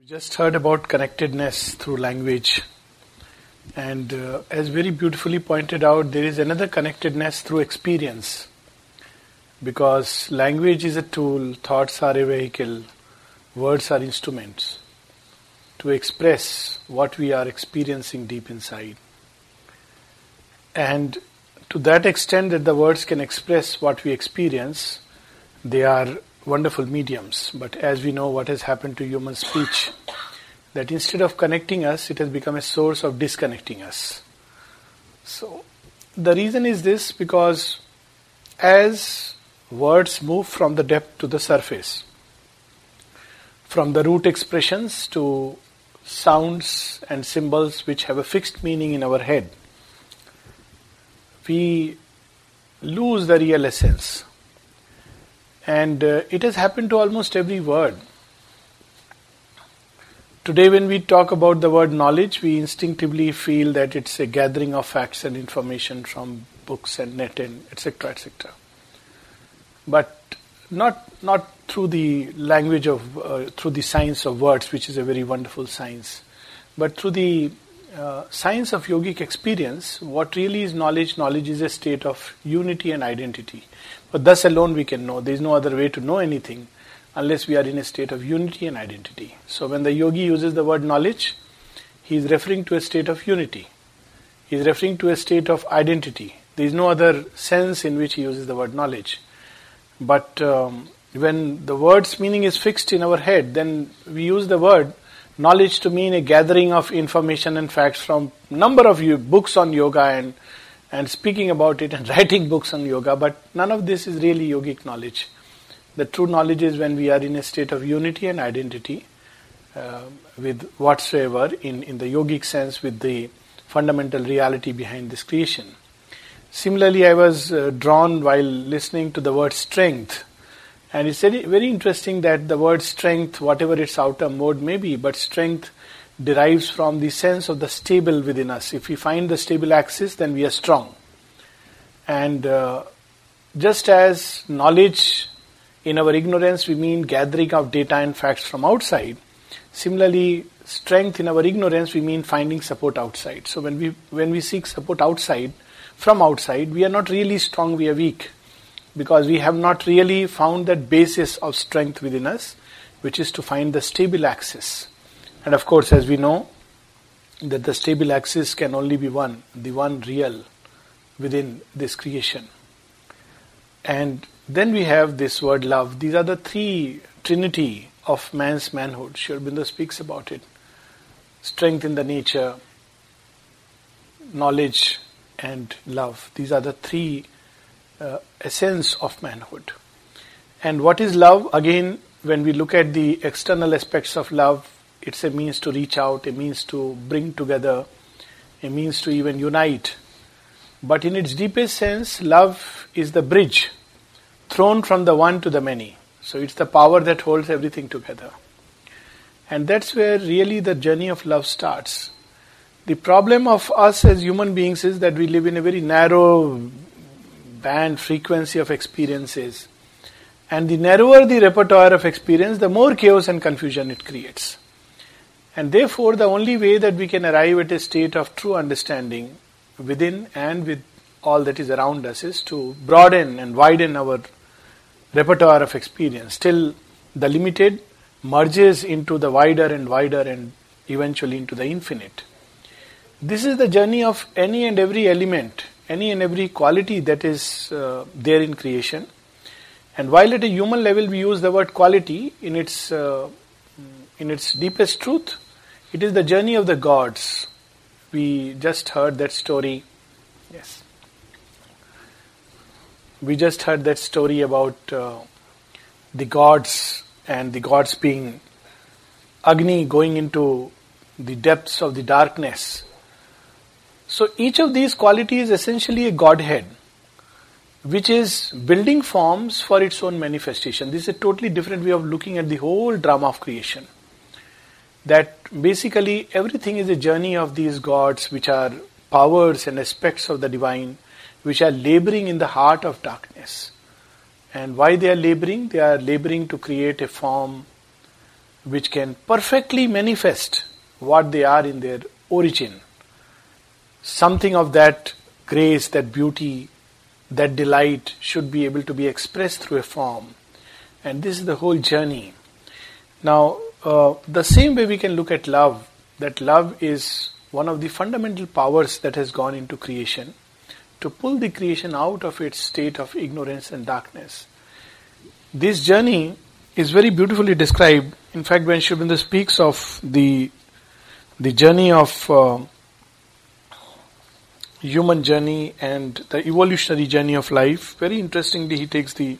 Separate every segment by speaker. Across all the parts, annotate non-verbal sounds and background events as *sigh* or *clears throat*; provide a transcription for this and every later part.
Speaker 1: We just heard about connectedness through language. And uh, as very beautifully pointed out, there is another connectedness through experience. Because language is a tool, thoughts are a vehicle, words are instruments to express what we are experiencing deep inside. And to that extent that the words can express what we experience, they are wonderful mediums. But as we know, what has happened to human speech, that instead of connecting us, it has become a source of disconnecting us. So, the reason is this because as words move from the depth to the surface, from the root expressions to sounds and symbols which have a fixed meaning in our head, we lose the real essence. And uh, it has happened to almost every word. Today, when we talk about the word knowledge, we instinctively feel that it's a gathering of facts and information from books and net and etc. etc. But not not through the language of uh, through the science of words, which is a very wonderful science, but through the uh, science of yogic experience, what really is knowledge? Knowledge is a state of unity and identity. But thus alone we can know. There is no other way to know anything unless we are in a state of unity and identity. So when the yogi uses the word knowledge, he is referring to a state of unity. He is referring to a state of identity. There is no other sense in which he uses the word knowledge. But um, when the word's meaning is fixed in our head, then we use the word knowledge to mean a gathering of information and facts from number of books on yoga and and speaking about it and *laughs* writing books on yoga, but none of this is really yogic knowledge. The true knowledge is when we are in a state of unity and identity uh, with whatsoever, in, in the yogic sense, with the fundamental reality behind this creation. Similarly, I was uh, drawn while listening to the word strength. And it's very, very interesting that the word strength, whatever its outer mode may be, but strength derives from the sense of the stable within us. If we find the stable axis, then we are strong. And uh, just as knowledge in our ignorance, we mean gathering of data and facts from outside. Similarly, strength in our ignorance, we mean finding support outside. So when we when we seek support outside, from outside, we are not really strong, we are weak. Because we have not really found that basis of strength within us, which is to find the stable axis. And of course, as we know, that the stable axis can only be one, the one real within this creation. And then we have this word love. These are the three trinity of man's manhood. Sri Aurobindo speaks about it. Strength in the nature, knowledge, and love. These are the three uh, essence of manhood. And what is love? Again, when we look at the external aspects of love, it's a means to reach out, a means to bring together, a means to even unite. But in its deepest sense, love is the bridge thrown from the one to the many. So it's the power that holds everything together. And that's where really the journey of love starts. The problem of us as human beings is that we live in a very narrow band frequency of experiences. And the narrower the repertoire of experience, the more chaos and confusion it creates. And therefore, the only way that we can arrive at a state of true understanding within and with all that is around us is to broaden and widen our repertoire of experience till the limited merges into the wider and wider and eventually into the infinite. This is the journey of any and every element, any and every quality that is uh, there in creation. And while at a human level we use the word quality in its uh, in its deepest truth, it is the journey of the gods. We just heard that story. Yes. We just heard that story about uh, the gods and the gods being Agni going into the depths of the darkness. So each of these qualities is essentially a godhead which is building forms for its own manifestation. This is a totally different way of looking at the whole drama of creation that basically everything is a journey of these gods, which are powers and aspects of the divine, which are laboring in the heart of darkness. And why they are laboring? They are laboring to create a form which can perfectly manifest what they are in their origin. Something of that grace, that beauty, that delight should be able to be expressed through a form. And this is the whole journey. Now, uh, the same way we can look at love, that love is one of the fundamental powers that has gone into creation to pull the creation out of its state of ignorance and darkness. This journey is very beautifully described. In fact, when Aurobindo speaks of the the journey of uh, human journey and the evolutionary journey of life, very interestingly, he takes the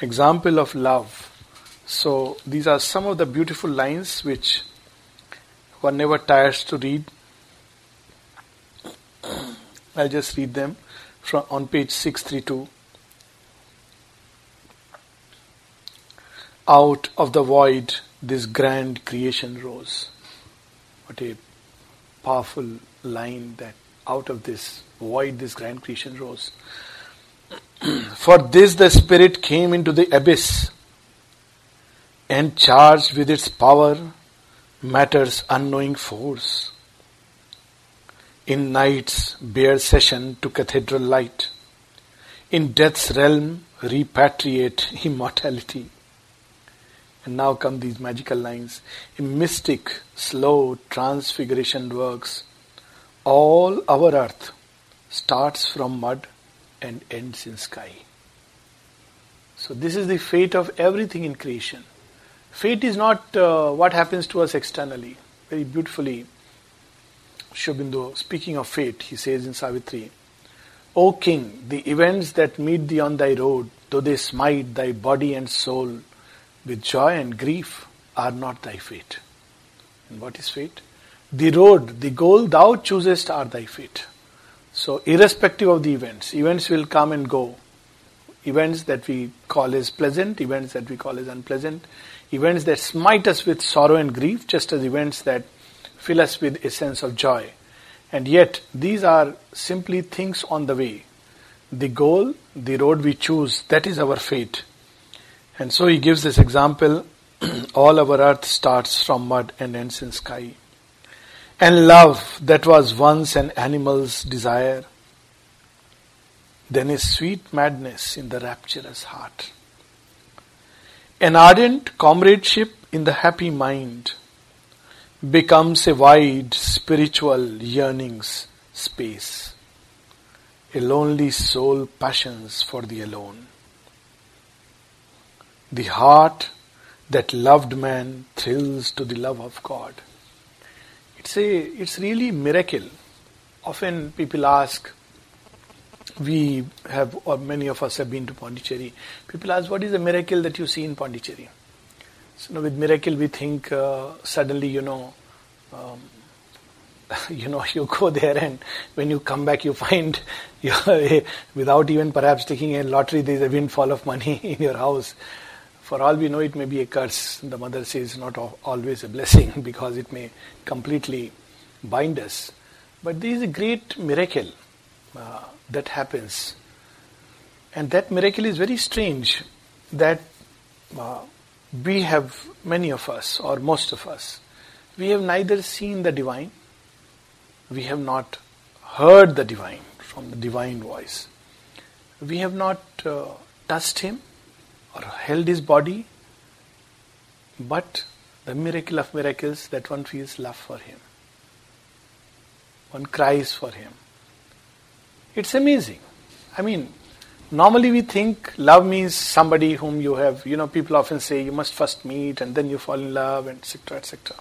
Speaker 1: example of love. So these are some of the beautiful lines which one never tires to read. I'll just read them from on page 632. Out of the void, this grand creation rose. What a powerful line that out of this void, this grand creation rose. *clears throat* For this, the Spirit came into the abyss and charged with its power matter's unknowing force. In night's bare session to cathedral light, in death's realm repatriate immortality. And now come these magical lines. In mystic, slow transfiguration works, all our earth starts from mud and ends in sky. So, this is the fate of everything in creation. Fate is not uh, what happens to us externally. Very beautifully, Sri Aurobindo, speaking of fate, he says in Savitri, O King, the events that meet thee on thy road, though they smite thy body and soul, with joy and grief are not thy fate. And what is fate? The road, the goal thou choosest are thy fate. So, irrespective of the events, events will come and go. Events that we call as pleasant, events that we call as unpleasant, events that smite us with sorrow and grief, just as events that fill us with a sense of joy. And yet, these are simply things on the way. The goal, the road we choose, that is our fate. And so he gives this example *clears throat* all our earth starts from mud and ends in sky. And love that was once an animal's desire, then is sweet madness in the rapturous heart. An ardent comradeship in the happy mind becomes a wide spiritual yearnings space. A lonely soul passions for the alone. The heart that loved man thrills to the love of God. It's a it's really miracle. Often people ask, we have or many of us have been to Pondicherry. People ask, what is the miracle that you see in Pondicherry? So you know, with miracle we think uh, suddenly you know um, *laughs* you know *laughs* you go there and when you come back you find *laughs* you without even perhaps taking a lottery there is a windfall of money in your house for all we know, it may be a curse. The mother says not always a blessing because it may completely bind us. But there is a great miracle uh, that happens. And that miracle is very strange that uh, we have, many of us, or most of us, we have neither seen the divine, we have not heard the divine from the divine voice, we have not uh, touched him, or held his body, but the miracle of miracles that one feels love for him. One cries for him. It's amazing. I mean, normally we think love means somebody whom you have, you know, people often say you must first meet and then you fall in love, and etc., etc.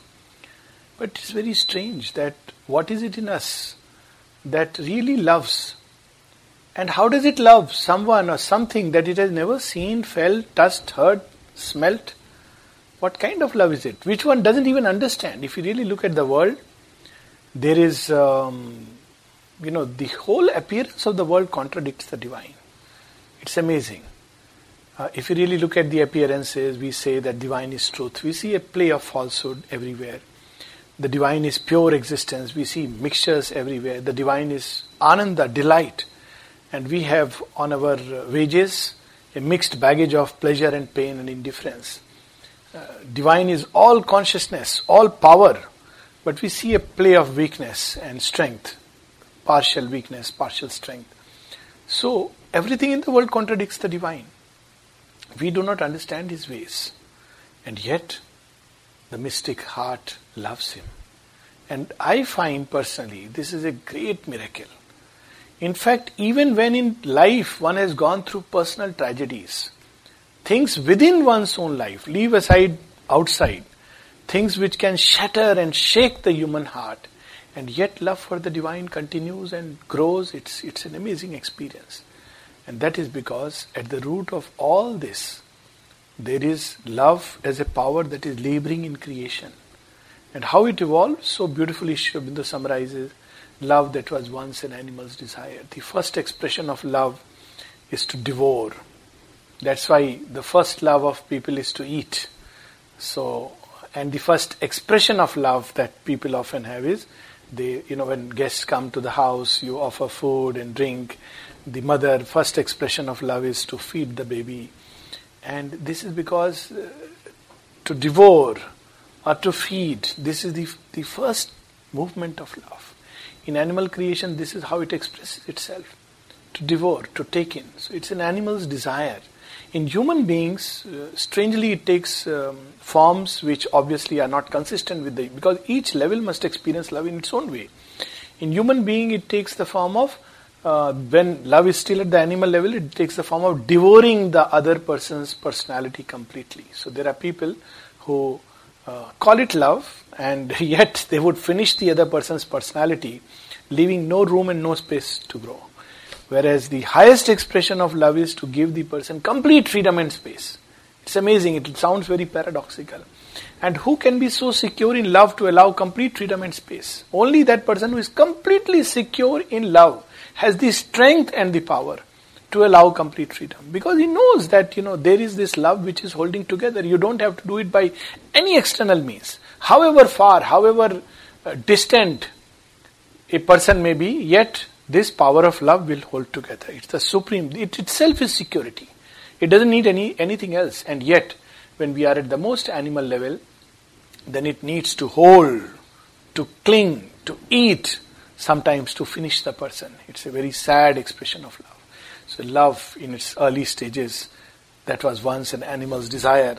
Speaker 1: But it's very strange that what is it in us that really loves and how does it love someone or something that it has never seen, felt, touched, heard, smelt? What kind of love is it? Which one doesn't even understand? If you really look at the world, there is, um, you know, the whole appearance of the world contradicts the divine. It's amazing. Uh, if you really look at the appearances, we say that divine is truth. We see a play of falsehood everywhere. The divine is pure existence. We see mixtures everywhere. The divine is ananda, delight and we have on our wages a mixed baggage of pleasure and pain and indifference. uh, divine is all consciousness, all power, but we see a play of weakness and strength, partial weakness, partial strength. So everything in the world contradicts the divine. We do not understand his ways, and yet the mystic heart loves him. And I find personally this is a great miracle. In fact, even when in life one has gone through personal tragedies, things within one's own life, leave aside outside, things which can shatter and shake the human heart, and yet love for the divine continues and grows. It's, it's an amazing experience. And that is because at the root of all this, there is love as a power that is laboring in creation. And how it evolves, so beautifully Sri summarizes love that was once an animal's desire. The first expression of love is to devour. That's why the first love of people is to eat. So, and the first expression of love that people often have is you know, when guests come to the house, you offer food and drink. The mother, first expression of love is to feed the baby. And this is because uh, to devour or to feed, this is the, the first movement of love. In animal creation, this is how it expresses itself to devour, to take in. So it's an animal's desire. In human beings, uh, strangely, it takes um, forms which obviously are not consistent with the because each level must experience love in its own way. In human being, it takes the form of uh, when love is still at the animal level, it takes the form of devouring the other person's personality completely. So there are people who uh, call it love, and *laughs* yet they would finish the other person's personality, leaving no room and no space to grow. Whereas the highest expression of love is to give the person complete freedom and space. It's amazing, it sounds very paradoxical. And who can be so secure in love to allow complete freedom and space? Only that person who is completely secure in love has the strength and the power to allow complete freedom because he knows that you know there is this love which is holding together you don't have to do it by any external means however far however uh, distant a person may be yet this power of love will hold together. It's the supreme, it itself is security. It doesn't need any anything else. And yet, when we are at the most animal level, then it needs to hold, to cling, to eat, sometimes to finish the person. It's a very sad expression of love. So, love in its early stages, that was once an animal's desire.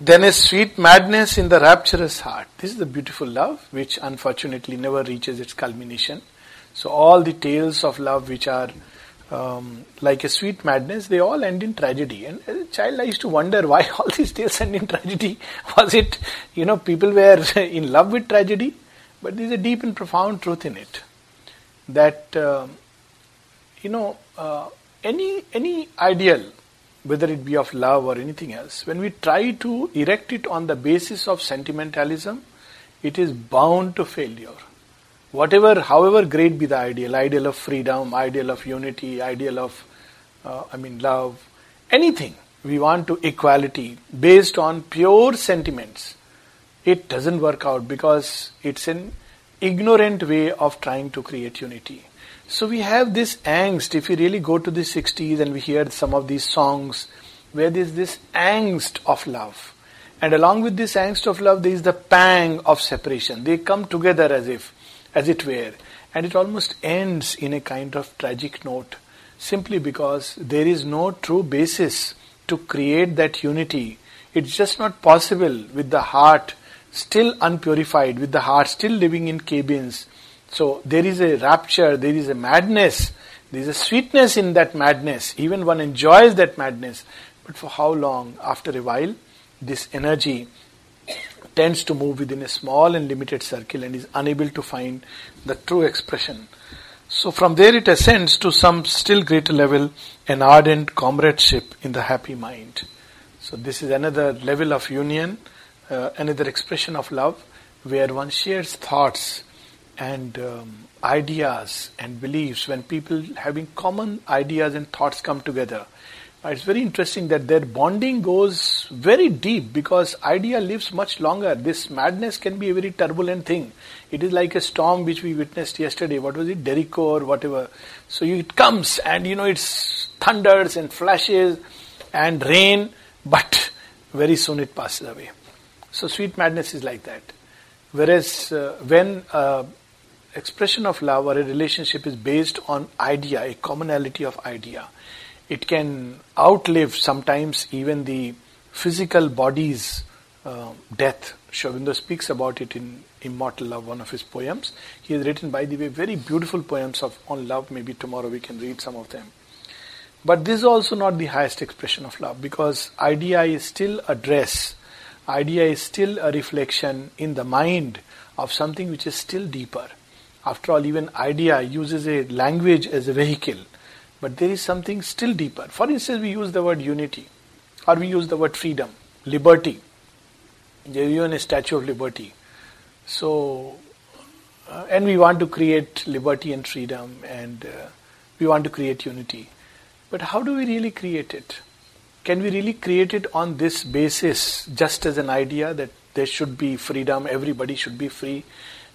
Speaker 1: Then a sweet madness in the rapturous heart. This is the beautiful love which unfortunately never reaches its culmination. So all the tales of love which are um, like a sweet madness, they all end in tragedy. And as a child, I used to wonder why *laughs* all these tales end in tragedy. *laughs* Was it, you know, people were *laughs* in love with tragedy? But there's a deep and profound truth in it. That, uh, you know, uh, any any ideal whether it be of love or anything else, when we try to erect it on the basis of sentimentalism, it is bound to failure. Whatever, however great be the ideal, ideal of freedom, ideal of unity, ideal of, uh, I mean, love, anything we want to equality based on pure sentiments, it doesn't work out because it's an ignorant way of trying to create unity. So we have this angst. If we really go to the 60s and we hear some of these songs where there's this angst of love. And along with this angst of love, there is the pang of separation. They come together as if, as it were. And it almost ends in a kind of tragic note simply because there is no true basis to create that unity. It's just not possible with the heart still unpurified, with the heart still living in cabins so there is a rapture, there is a madness, there is a sweetness in that madness. Even one enjoys that madness. But for how long? After a while, this energy tends to move within a small and limited circle and is unable to find the true expression. So from there it ascends to some still greater level, an ardent comradeship in the happy mind. So this is another level of union, uh, another expression of love, where one shares thoughts and um, ideas and beliefs, when people having common ideas and thoughts come together, it's very interesting that their bonding goes very deep because idea lives much longer. This madness can be a very turbulent thing. It is like a storm which we witnessed yesterday. What was it? Derecho or whatever. So it comes and you know it's thunders and flashes and rain, *laughs* but very soon it passes away. So sweet madness is like that. Whereas uh, when uh, expression of love or a relationship is based on idea, a commonality of idea, it can outlive sometimes even the physical body's uh, death. Sri Aurobindo speaks about it in Immortal Love, one of his poems. He has written, by the way, very beautiful poems of on love. Maybe tomorrow we can read some of them. But this is also not the highest expression of love because idea is still a dress. Idea is still a reflection in the mind of something which is still deeper. After all, even idea uses a language as a vehicle. But there is something still deeper. For instance, we use the word unity or we use the word freedom, liberty. There is even a statue of liberty. So, uh, and we want to create liberty and freedom and uh, we want to create unity. But how do we really create it? Can we really create it on this basis, just as an idea that there should be freedom, everybody should be free?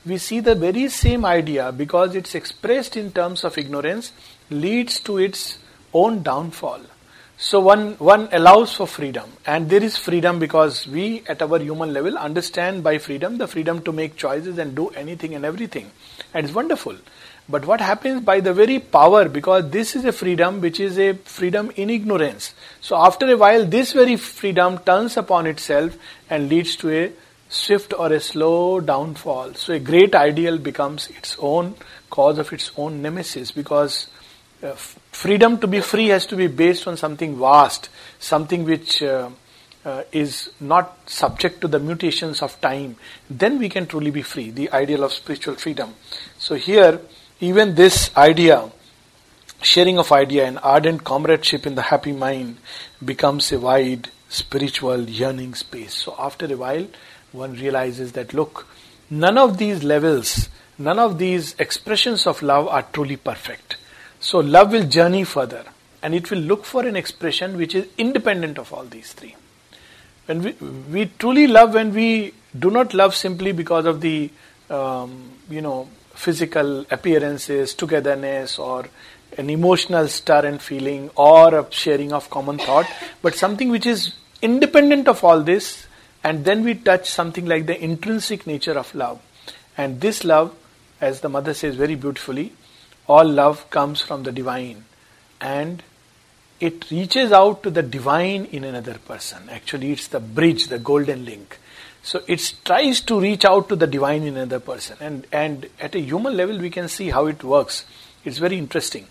Speaker 1: We see the very same idea because it's expressed in terms of ignorance leads to its own downfall. So one, one allows for freedom, and there is freedom because we at our human level understand by freedom the freedom to make choices and do anything and everything. And it's wonderful. But what happens by the very power, because this is a freedom which is a freedom in ignorance. So after a while, this very freedom turns upon itself and leads to a swift or a slow downfall. So a great ideal becomes its own cause of its own nemesis because uh, freedom to be free has to be based on something vast, something which uh, uh, is not subject to the mutations of time. Then we can truly be free, the ideal of spiritual freedom. So here, even this idea, sharing of idea and ardent comradeship in the happy mind becomes a wide spiritual yearning space. So after a while, one realizes that look, none of these levels, none of these expressions of love are truly perfect so love will journey further and it will look for an expression which is independent of all these three. When we, we truly love when we do not love simply because of the um, you know physical appearances, togetherness, or an emotional stir and feeling, or a sharing of common thought, but something which is independent of all this, and then we touch something like the intrinsic nature of love. And this love, as the mother says very beautifully, all love comes from the divine and it reaches out to the divine in another person. Actually, it's the bridge, the golden link. So it tries to reach out to the divine in another person. And, and at a human level, we can see how it works. It's very interesting.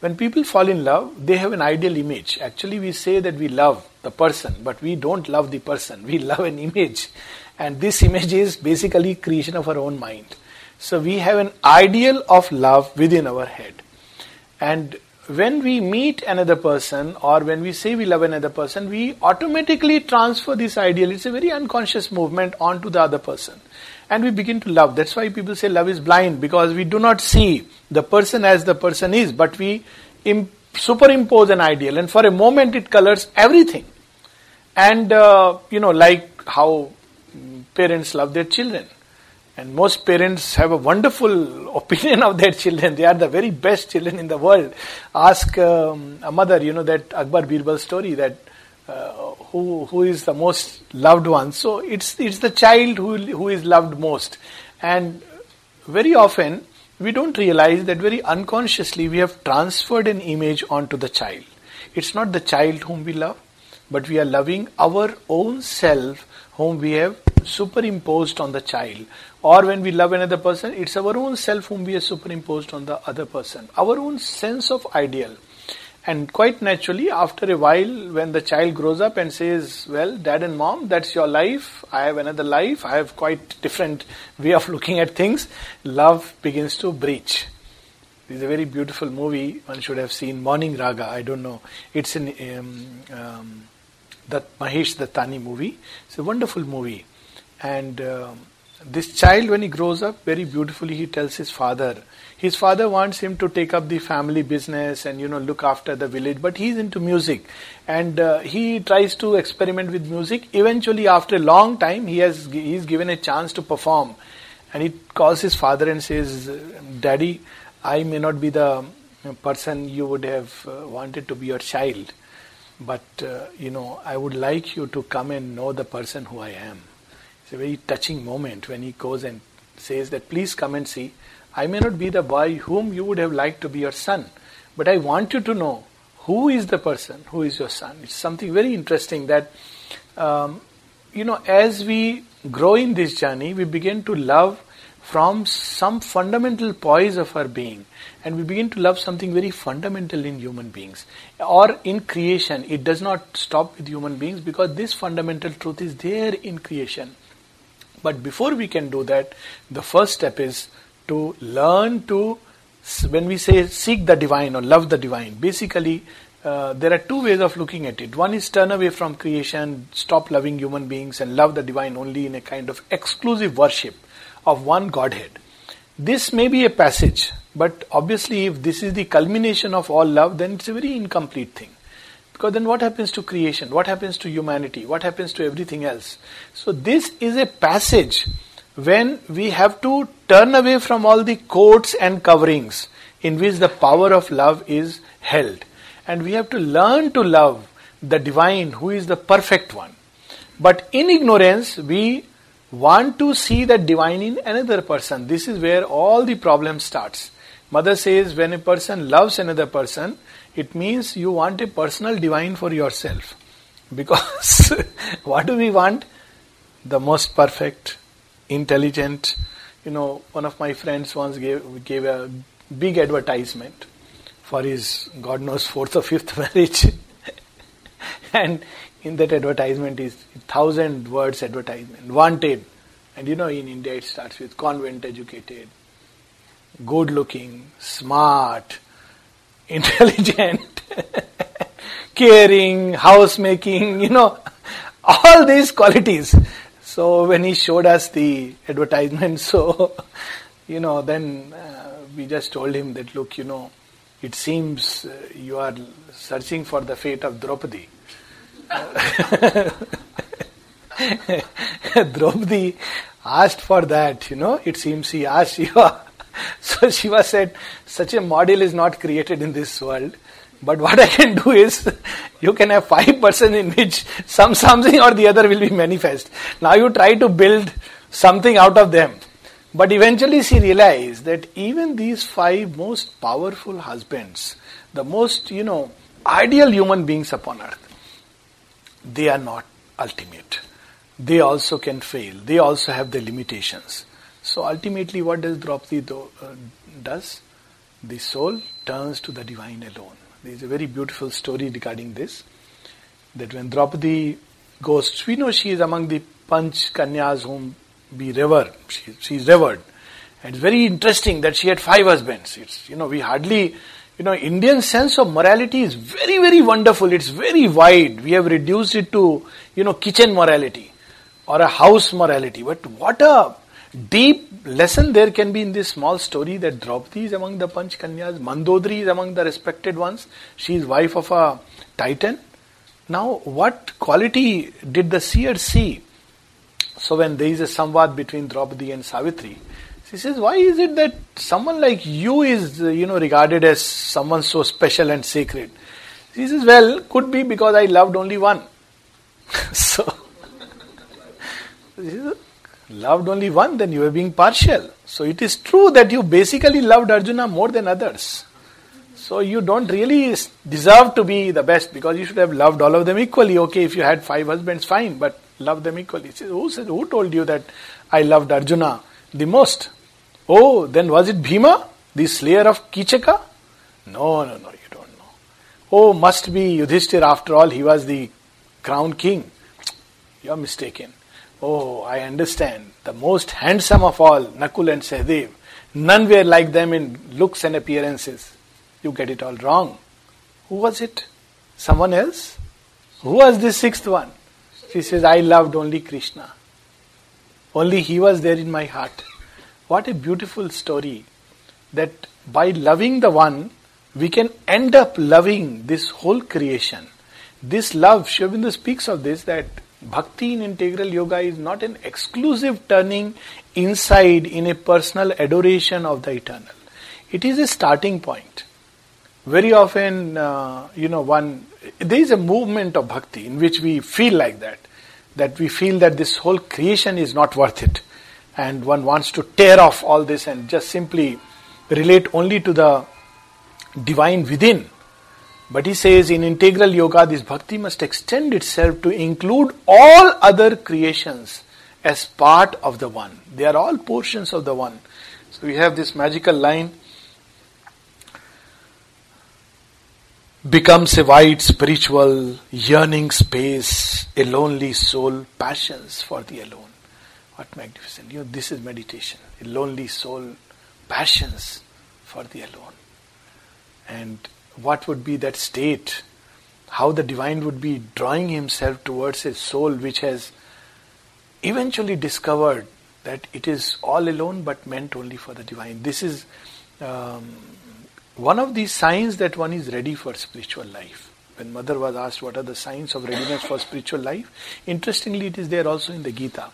Speaker 1: When people fall in love, they have an ideal image. Actually, we say that we love the person, but we don't love the person. We love an image. And this image is basically creation of our own mind. So we have an ideal of love within our head. And when we meet another person or when we say we love another person, we automatically transfer this ideal. It's a very unconscious movement onto the other person. And we begin to love. That's why people say love is blind because we do not see the person as the person is, but we imp- superimpose an ideal. And for a moment it colors everything. And, uh, you know, like how parents love their children and most parents have a wonderful *laughs* opinion of their children. They are the very best children in the world. Ask um, a mother, you know, that Akbar Birbal story that uh, who who is the most loved one. So it's it's the child who who is loved most, and very often we don't realize that very unconsciously we have transferred an image onto the child. It's not the child whom we love, but we are loving our own self whom we have superimposed on the child. Or when we love another person, it's our own self whom we have superimposed on the other person. Our own sense of ideal. And quite naturally, after a while, when the child grows up and says, Well, dad and mom, that's your life, I have another life, I have quite different way of looking at things, love begins to breach. This is a very beautiful movie. One should have seen Morning Raga. I don't know. It's in um, um, the Mahesh Dattani movie. It's a wonderful movie. And uh, this child, when he grows up, very beautifully, he tells his father. His father wants him to take up the family business and you know look after the village, but he's into music, and uh, he tries to experiment with music. Eventually, after a long time, he has he's given a chance to perform, and he calls his father and says, "Daddy, I may not be the person you would have uh, wanted to be your child." But uh, you know, I would like you to come and know the person who I am. It's a very touching moment when he goes and says that, please come and see. I may not be the boy whom you would have liked to be your son, but I want you to know who is the person who is your son. It's something very interesting that, um, you know, as we grow in this journey, we begin to love from some fundamental poise of our being and we begin to love something very fundamental in human beings or in creation it does not stop with human beings because this fundamental truth is there in creation but before we can do that the first step is to learn to when we say seek the divine or love the divine basically uh, there are two ways of looking at it. One is turn away from creation, stop loving human beings, and love the divine only in a kind of exclusive worship of one Godhead. This may be a passage, but obviously, if this is the culmination of all love, then it's a very incomplete thing. Because then what happens to creation? What happens to humanity? What happens to everything else? So, this is a passage when we have to turn away from all the coats and coverings in which the power of love is held. And we have to learn to love the divine who is the perfect one. But in ignorance, we want to see the divine in another person. This is where all the problem starts. Mother says when a person loves another person, it means you want a personal divine for yourself. Because *laughs* what do we want? The most perfect, intelligent. You know, one of my friends once gave, gave a big advertisement for his, God knows, fourth or fifth *laughs* marriage. and in that advertisement is thousand words advertisement wanted and you know in india it starts with convent educated good looking smart *laughs* intelligent *laughs* caring housemaking, you know all these qualities so when he showed us the advertisement *laughs* so you know then uh, we just told him that look you know it seems uh, you are searching for the fate of draupadi Draupadi asked for that, you know. It seems he asked Shiva. *laughs* So Shiva said, such a model is not created in this world. But what I can do is, *laughs* you can have five persons in which some something or the other will be manifest. Now you try to build something out of them. But eventually she realized that even these five most powerful husbands, the most, you know, ideal human beings upon earth, they are not ultimate. They also can fail. They also have their limitations. So ultimately, what does Draupadi do, uh, does? The soul turns to the divine alone. There is a very beautiful story regarding this. That when Draupadi goes, we know she is among the Panch Kanyas whom we revere. She, is revered. And it's very interesting that she had five husbands. It's, you know, we hardly you know, Indian sense of morality is very, very wonderful. It's very wide. We have reduced it to, you know, kitchen morality or a house morality. But what a deep lesson there can be in this small story that Draupadi is among the Panch Kanyas, Mandodari is among the respected ones. She is wife of a titan. Now, what quality did the seer see? So when there is a samvad between Draupadi and Savitri, she says, why is it that someone like you is, you know, regarded as someone so special and sacred? She says, well, could be because I loved only one. *laughs* so, *laughs* loved only one, then you are being partial. So it is true that you basically loved Arjuna more than others. So you don't really deserve to be the best because you should have loved all of them equally. Okay, if you had five husbands, fine, but love them equally. Says, who, said, who told you that I loved Arjuna the most? Oh, then was it Bhima, the slayer of Kichaka? No, no, no, you don't know. Oh, must be Yudhishthir after all, he was the crown king. You're mistaken. Oh, I understand. The most handsome of all, Nakul and Sahadev. None were like them in looks and appearances. You get it all wrong. Who was it? Someone else? Who was the sixth one? She says, I loved only Krishna. Only he was there in my heart. What a beautiful story that by loving the one, we can end up loving this whole creation. This love, Sri speaks of this that bhakti in integral yoga is not an exclusive turning inside in a personal adoration of the eternal. It is a starting point. Very often, uh, you know, one there is a movement of bhakti in which we feel like that. That we feel that this whole creation is not worth it. And one wants to tear off all this and just simply relate only to the divine within. But he says in integral yoga, this bhakti must extend itself to include all other creations as part of the one. They are all portions of the one. So we have this magical line becomes a wide spiritual yearning space, a lonely soul passions for the alone. What magnificent. You know, this is meditation. A lonely soul passions for the alone. And what would be that state? How the divine would be drawing himself towards a soul which has eventually discovered that it is all alone but meant only for the divine. This is um, one of the signs that one is ready for spiritual life. When Mother was asked what are the signs of readiness for spiritual life, interestingly, it is there also in the Gita.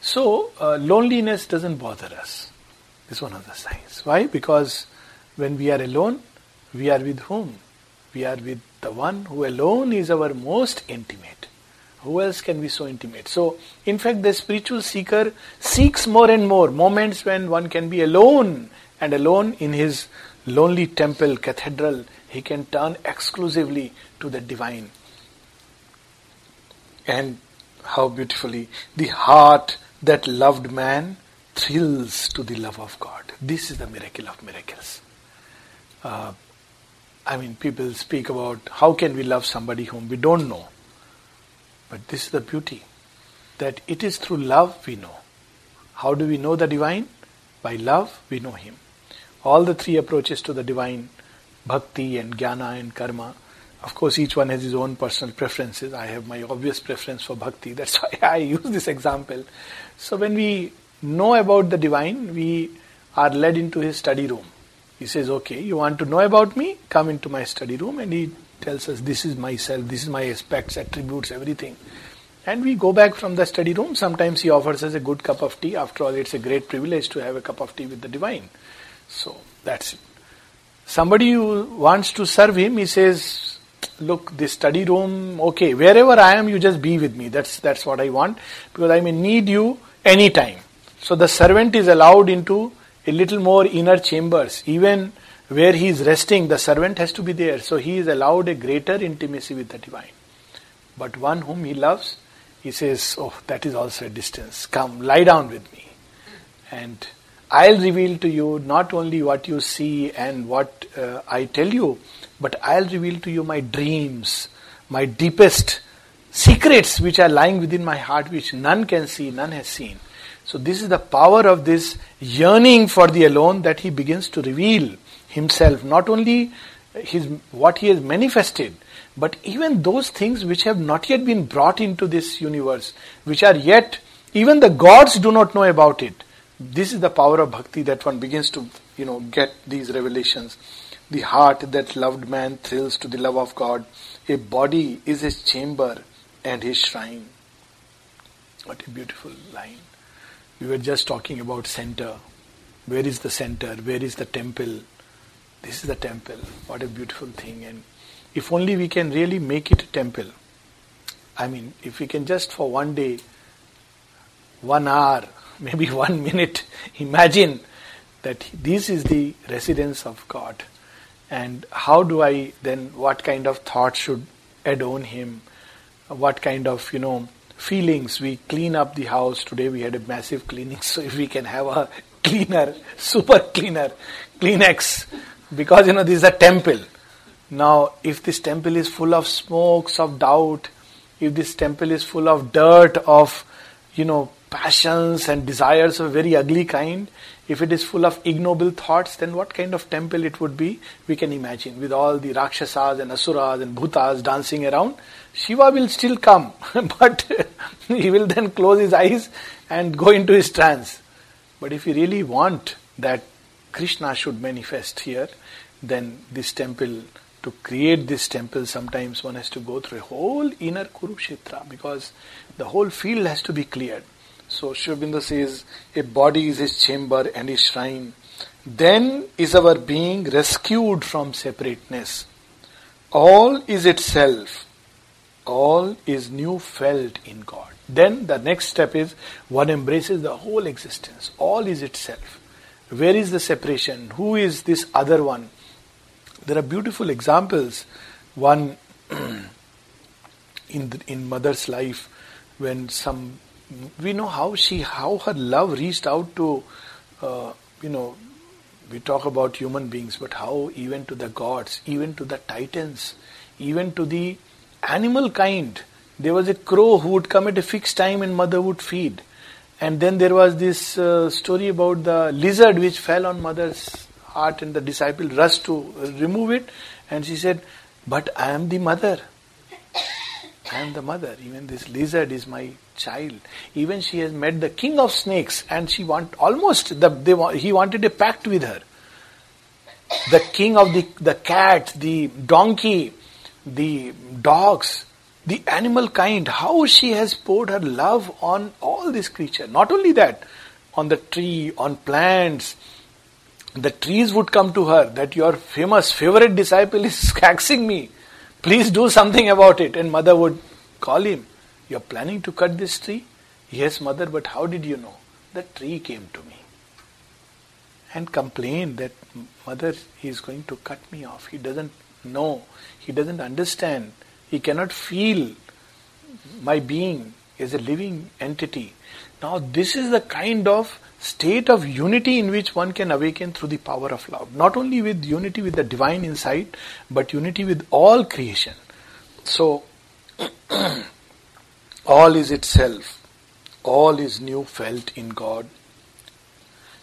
Speaker 1: So, uh, loneliness doesn't bother us. This is one of the signs. Why? Because when we are alone, we are with whom? We are with the one who alone is our most intimate. Who else can be so intimate? So, in fact, the spiritual seeker seeks more and more moments when one can be alone and alone in his lonely temple, cathedral, he can turn exclusively to the divine. And how beautifully the heart that loved man thrills to the love of God. This is the miracle of miracles. Uh, I mean, people speak about how can we love somebody whom we don't know. But this is the beauty that it is through love we know. How do we know the divine? By love we know Him all the three approaches to the divine bhakti and jnana and karma. Of course, each one has his own personal preferences. I have my obvious preference for bhakti. *laughs* That's why I use this example. So, when we know about the divine, we are led into his study room. He says, Okay, you want to know about me? Come into my study room. And he tells us, This is myself, this is my aspects, attributes, everything. And we go back from the study room. Sometimes he offers us a good cup of tea. After all, it's a great privilege to have a cup of tea with the divine. So that's it. Somebody who wants to serve him, he says, Look, this study room, okay, wherever I am, you just be with me. That's that's what I want, because I may need you anytime. So the servant is allowed into a little more inner chambers. Even where he is resting, the servant has to be there. So he is allowed a greater intimacy with the divine. But one whom he loves, he says, Oh, that is also a distance. Come, lie down with me. And I'll reveal to you not only what you see and what uh, I tell you, but I'll reveal to you my dreams, my deepest secrets which are lying within my heart, which none can see, none has seen. So, this is the power of this yearning for the alone that he begins to reveal himself, not only his, what he has manifested, but even those things which have not yet been brought into this universe, which are yet, even the gods do not know about it. This is the power of bhakti that one begins to, you know, get these revelations. The heart that loved man thrills to the love of God. A body is his chamber and his shrine. What a beautiful line. We were just talking about center. Where is the center? Where is the temple? This is the temple. What a beautiful thing. And if only we can really make it a temple. I mean, if we can just for one day, one hour, *laughs* maybe *laughs* one minute, *laughs* imagine that this is the residence of God. And how do I then, what kind of thoughts should adorn Him? What kind of, you know, feelings? We clean up the house. Today we had a massive cleaning, *laughs* so if we can have a cleaner, super cleaner, Kleenex, because, you know, this is a temple. Now, if this temple is full of smokes of doubt, if this temple is full of dirt of, you know, passions and desires of a very ugly kind, if it is full of ignoble thoughts, then what kind of temple it would be, we can imagine. With all the Rakshasas and Asuras and Bhutas dancing around, Shiva will still come, *laughs* but *laughs* he will then close his eyes and go into his trance. But if we really want that Krishna should manifest here, then this temple, to create this temple, sometimes one has to go through a whole inner Kurukshetra because the whole field has to be cleared. So Sri Aurobindo says, a body is his chamber and his shrine. Then is our being rescued from separateness. all is itself, all is new felt in God. Then the next step is one embraces the whole existence, all is itself. Where is the separation? Who is this other one? There are beautiful examples. One *clears throat* in the, in mother's life when some we know how she how her love reached out to uh, you know we talk about human beings but how even to the gods even to the titans even to the animal kind there was a crow who would come at a fixed time and mother would feed and then there was this uh, story about the lizard which fell on mother's heart and the disciple rushed to remove it and she said but i am the mother I am the mother. Even this lizard is my child. Even she has met the king of snakes, and she want almost the they, he wanted a pact with her. The king of the the cat, the donkey, the dogs, the animal kind. How she has poured her love on all this creature. Not only that, on the tree, on plants. The trees would come to her that your famous favorite disciple is *laughs* taxing me Please do something about it. And mother would call him. You're planning to cut this tree? Yes, mother, but how did you know? The tree came to me and complained that, Mother, he is going to cut me off. He doesn't know. He doesn't understand. He cannot feel my being as a living entity. Now, this is the kind of state of unity in which one can awaken through the power of love. Not only with unity with the divine inside, but unity with all creation. So, *clears throat* all is itself, all is new felt in God.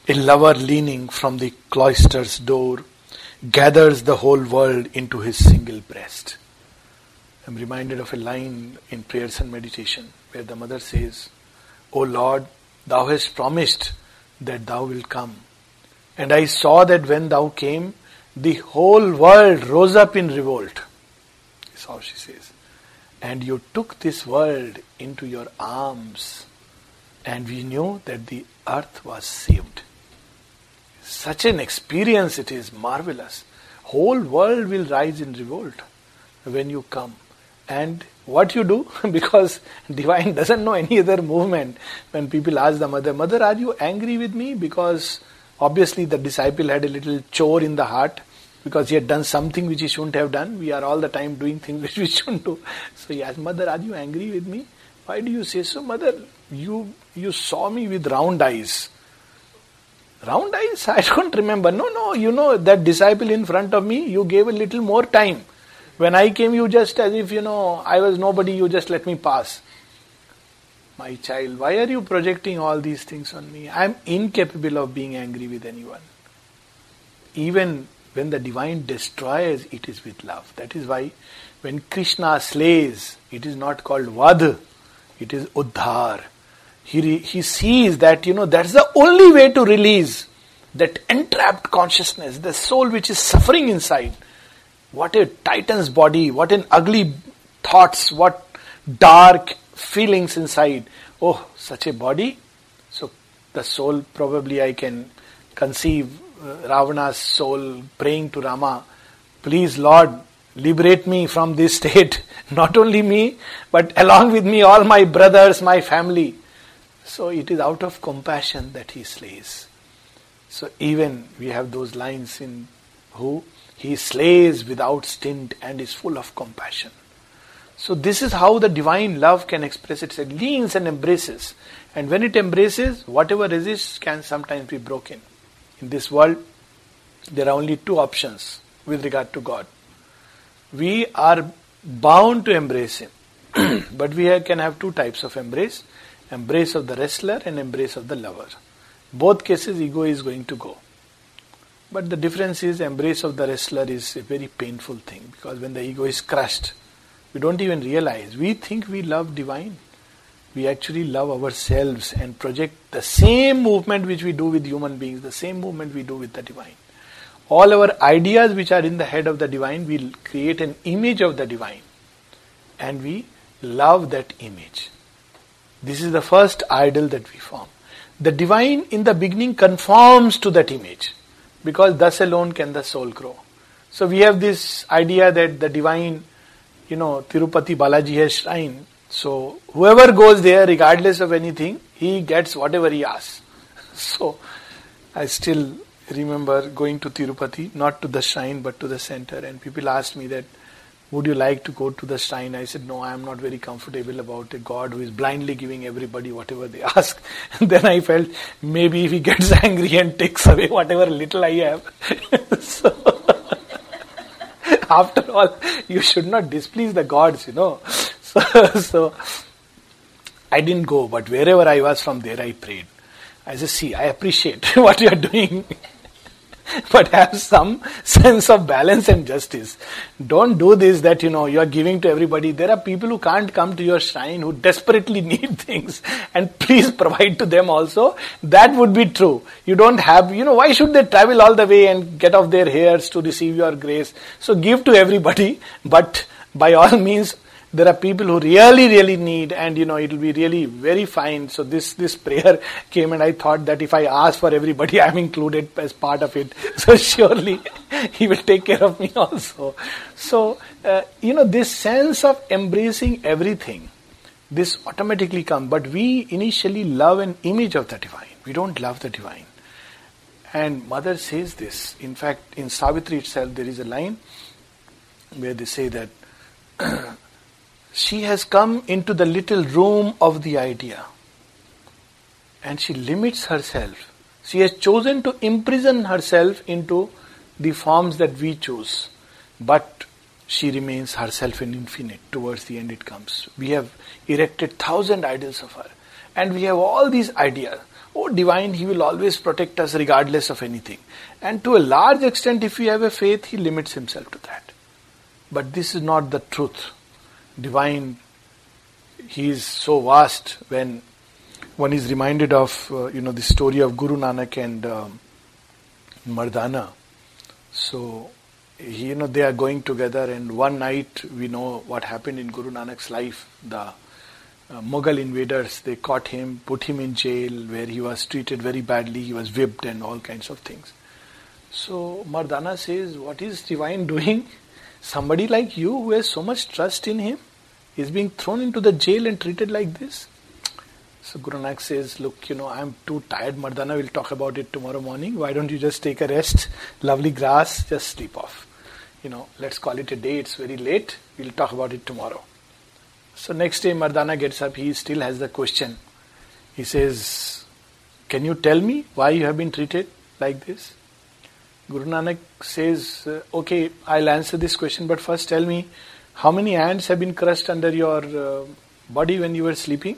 Speaker 1: A lover leaning from the cloister's door gathers the whole world into his single breast. I'm reminded of a line in prayers and meditation where the mother says, O Lord, thou hast promised that thou wilt come. And I saw that when thou came, the whole world rose up in revolt. Is how she says. And you took this world into your arms, and we knew that the earth was saved. Such an experience it is marvelous. Whole world will rise in revolt when you come. And what you do? *laughs* Because divine doesn't know any other movement. When people ask the mother mother are you angry with me? Because obviously the disciple had a little chore in the heart. Because he had done something which he shouldn't have done. We are all the time doing things *laughs* which we shouldn't do. So he asked mother are you angry with me? Why do you say so mother? You you saw me with round eyes round eyes *laughs* i don't remember no no you know that disciple in front of me you gave a little more time when I came, you just as if, you know, I was nobody, you just let me pass. My child, why are you projecting all these things on me? I am incapable of being angry with anyone. Even when the divine destroys, it is with love. That is why when Krishna slays, it is not called Vad, it is Uddhar. He, he sees that, you know, that's the only way to release that entrapped consciousness, the soul which is suffering inside. What a titan's body, what an ugly thoughts, what dark feelings inside. Oh, such a body. So the soul, probably I can conceive uh, Ravana's soul praying to Rama, please Lord, liberate me from this *laughs* state. Not only me, but along with me all my brothers, my family. So it is out of compassion that he slays. So even we have those lines in who he slays without stint and is full of compassion. So, this is how the divine love can express itself. It leans and embraces. And when it embraces, whatever resists can sometimes be broken. In this world, there are only two options with regard to God. We are bound to embrace Him. *clears throat* but we can have two types of embrace embrace of the wrestler and embrace of the lover. Both cases, ego is going to go. But the difference is, embrace of the wrestler is a very painful thing because when the ego is crushed, we don't even realize. We think we love divine. We actually love ourselves and project the same movement which we do with human beings, the same movement we do with the divine. All our ideas which are in the head of the divine, we create an image of the divine and we love that image. This is the first idol that we form. The divine in the beginning conforms to that image because thus alone can the soul grow. So we have this idea that the divine, you know, Tirupati Balaji has shrine. So whoever goes there, regardless of anything, he gets whatever he asks. *laughs* So I still remember going to Tirupati, not to the shrine but to the center, and people asked me that, would you like to go to the shrine? I said, no, I am not very comfortable about a God who is blindly giving everybody whatever they *laughs* ask. And then I felt maybe if he gets *laughs* angry and takes away whatever little I have. *laughs* so, after all, you should not displease the gods, you know. So, so I didn't go, but wherever I was from there I prayed. I said, see, I appreciate what you are doing. *laughs* but have some *laughs* sense of balance and justice. Don't do this that you know you are giving to everybody. There are people who can't come to your shrine who desperately *laughs* need things, and please provide to them also. That would be true. You don't have, you know, why should they travel all the way and get off their hairs to receive your grace? So give to everybody, but by all means there are people who really really need and you know it will be really very fine. So this this prayer *laughs* came and i thought that if i ask for everybody *laughs* i'm included as part of it. *laughs* So surely he will take care of me also. So uh, you know this sense of embracing everything this automatically comes but we initially love an image of the divine. We don't love the divine. And mother says this. In fact in savitri itself there is a line where they say that *clears throat* she has come into the little room of the idea and she limits herself. She has chosen to imprison herself into the forms that we choose, but she remains herself in infinite. Towards the end, it comes. We have erected thousand idols of her, and we have all these ideas. Oh, divine, he will always protect us regardless of anything. And to a large extent, if we have a faith, he limits himself to that. But this is not the truth divine, he is so vast when one is reminded of uh, you know the story of Guru Nanak and um, Mardana. So you know they are going together, and one night we know what happened in Guru Nanak's life. The uh, Mughal invaders they caught him, put him in jail, where he was treated very badly. He was whipped and all kinds of things. So Mardana says, "What is divine *laughs* doing?" Somebody like you who has so much trust in him is being thrown into the jail and treated like this. So Guru Nanak says, Look, you know, I'm too tired, Mardana, we'll talk about it tomorrow morning. Why don't you just take a rest? Lovely grass, just sleep off. You know, let's call it a day, it's very late, we'll talk about it tomorrow. So next day Mardana gets up, he still has the question. He says, Can you tell me why you have been treated like this? Guru Nanak says, uh, okay, I'll answer this question, but first tell me, how many ants have been crushed under your uh, body when you were sleeping?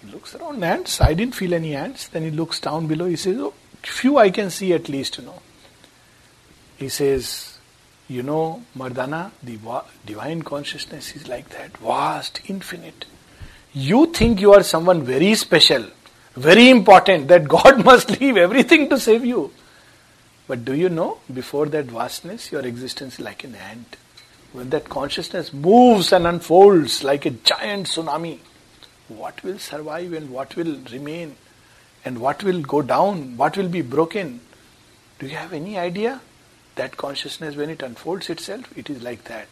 Speaker 1: He looks around, ants. I didn't feel any ants. Then he looks down below. He says, oh, few I can see at least, you know. He says, you know, Mardana, the divine consciousness is like that, vast, infinite. You think you are someone very special, very important, that God *laughs* must leave everything to save you. But do you know, before that vastness, your existence is like an ant. When that consciousness moves and unfolds like a giant tsunami, what will survive and what will remain? And what will go down? What will be broken? Do you have any idea? That consciousness, when it unfolds itself, it is like that.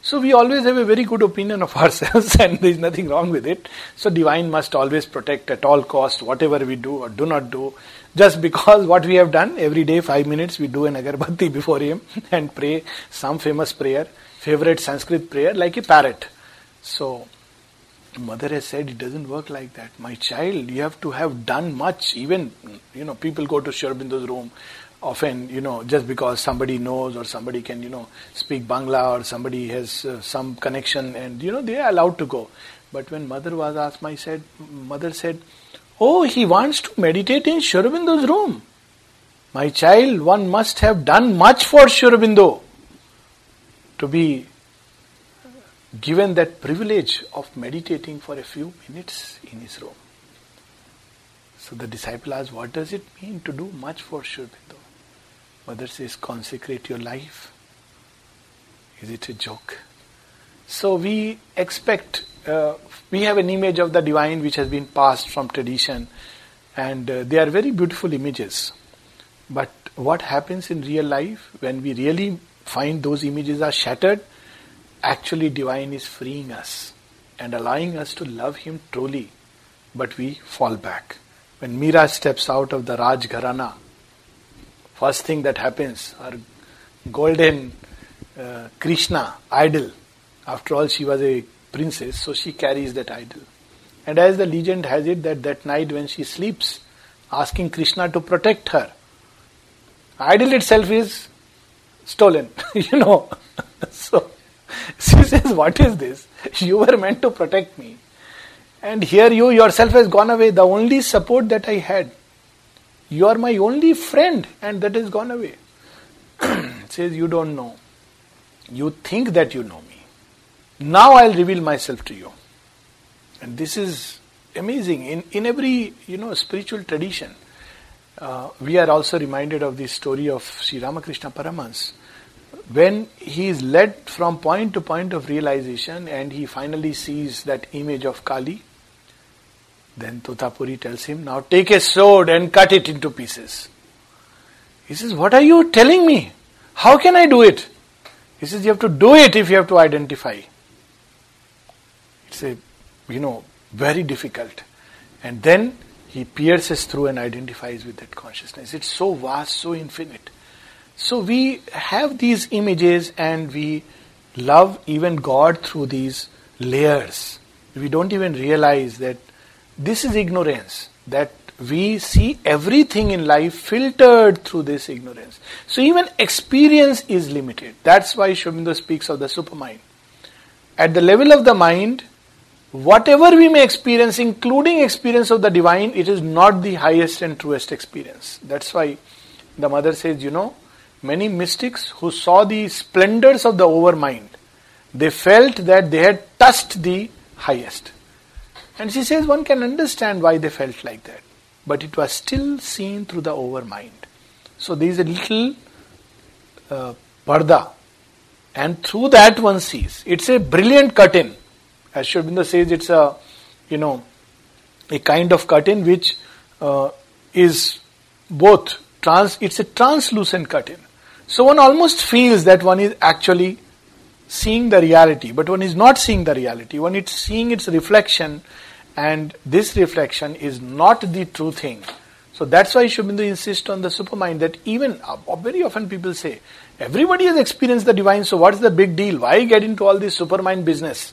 Speaker 1: So we always have a very good opinion of *laughs* ourselves and there is nothing wrong with it. So divine must always protect at all cost whatever we do or do not do. Just because what we have done every day, five minutes, we do an agarbatti *laughs* before him and pray some famous prayer, favorite Sanskrit prayer, like a parrot. So mother has said it doesn't work like that. My child, you have to have done much. Even you know, people go to Sri Aurobindo's room often, you know, just because somebody knows or somebody can, you know, speak Bangla or somebody has uh, some connection and, you know, they are allowed to go. But when mother was asked, my said, mother said, oh, he wants to meditate in Sri room. My child, one must have done much for Sri to be given that privilege of meditating for a few minutes in his room. So the disciple asked, What does it mean to do much for Sri Aurobindo? Mother says, consecrate your life. Is it a joke? So we expect, uh, we have an image of the divine which has been passed from tradition, and uh, they are very beautiful images. But what happens in real life when we really find those images are shattered, actually divine is freeing us and allowing us to love him truly, but we fall back. When Meera steps out of the Raj Gharana, first thing that happens, her golden uh, Krishna idol, after all she was a princess, so she carries that idol. And as the legend has it that that night when she sleeps, asking Krishna to protect her, idol itself is stolen, *laughs* you know. *laughs* so she says, What is this? You were meant to protect me. And here you yourself has gone away, the only support that I had. You are my only friend, and that has gone away. *clears throat* says, You don't know. You think that you know me. Now I'll reveal myself to you. And this is amazing. In, in every you know spiritual tradition, uh, we are also reminded of the story of Sri Ramakrishna Paramhans. When he is led from point to point of realization and he finally sees that image of Kali, then Totapuri tells him, Now take a sword and cut it into pieces. He says, What are you telling me? How can I do it? He says, You have to do it if you have to identify. It's a, you know, very difficult. And then he pierces through and identifies with that consciousness. It's so vast, so infinite. So we have these images and we love even God through these layers. We don't even realize that this is ignorance, that we see everything in life filtered through this ignorance. So even experience is limited. That's why Sri Aurobindo speaks of the supermind. At the level of the mind, whatever we may experience, including experience of the divine, it is not the highest and truest experience. That's why the mother says, you know, many mystics who saw the splendors of the overmind, they felt that they had touched the highest. And she says one can understand why they felt like that. But it was still seen through the overmind. So there is a little uh. And through that one sees. It's a brilliant curtain as Sri Aurobindo says, it's a, you know, a kind of curtain which uh, is both trans, it's a translucent curtain. So one almost feels that one is actually seeing the reality, but one is not seeing the reality. One is seeing its reflection, and this reflection is not the true thing. So that's why Aurobindo insists on the supermind that even uh, very often people say, everybody has experienced the divine, so what's the big deal? Why get into all this supermind business?